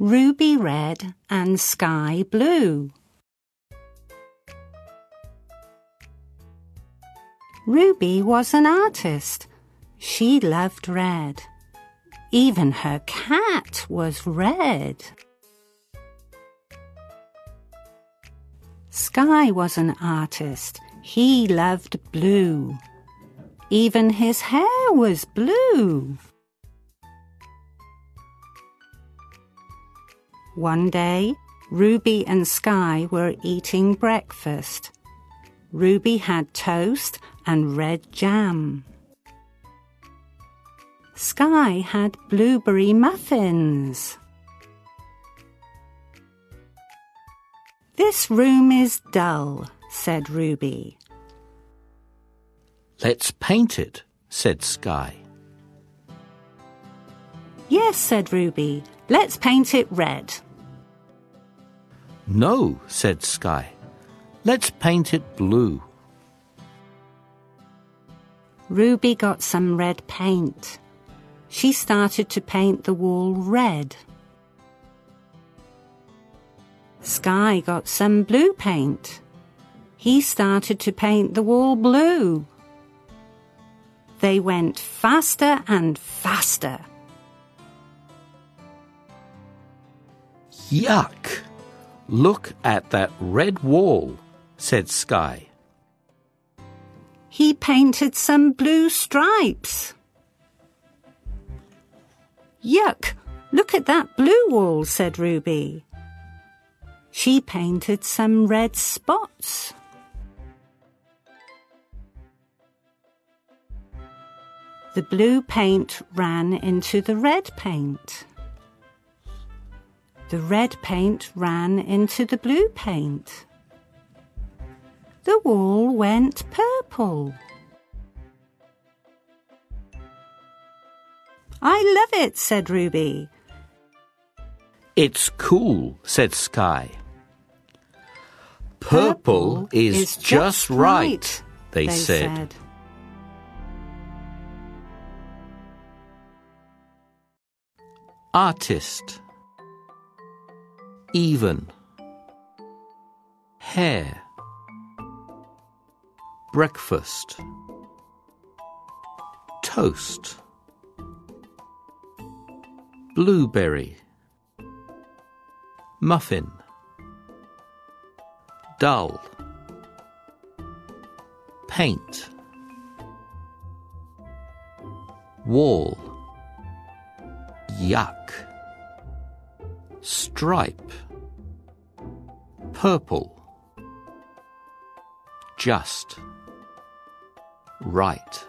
ruby red and sky blue. Ruby was an artist. She loved red. Even her cat was red. Sky was an artist. He loved blue. Even his hair was blue. One day, Ruby and Sky were eating breakfast. Ruby had toast and red jam. Sky had blueberry muffins. This room is dull, said Ruby. Let's paint it, said Sky. Yes, said Ruby. Let's paint it red. No, said Sky. Let's paint it blue. Ruby got some red paint. She started to paint the wall red. Sky got some blue paint. He started to paint the wall blue. They went faster and faster. Yuck! Look at that red wall, said Sky. He painted some blue stripes. Yuck! Look at that blue wall, said Ruby. She painted some red spots. The blue paint ran into the red paint. The red paint ran into the blue paint. The wall went purple. I love it, said Ruby. It's cool, said Sky. Purple, is, just right, they, they said. said. Artist. Even. Hair. Breakfast. Toast. Blueberry. Muffin. Dull. Paint. Wall. Yuck. Stripe. Purple. Just. Right.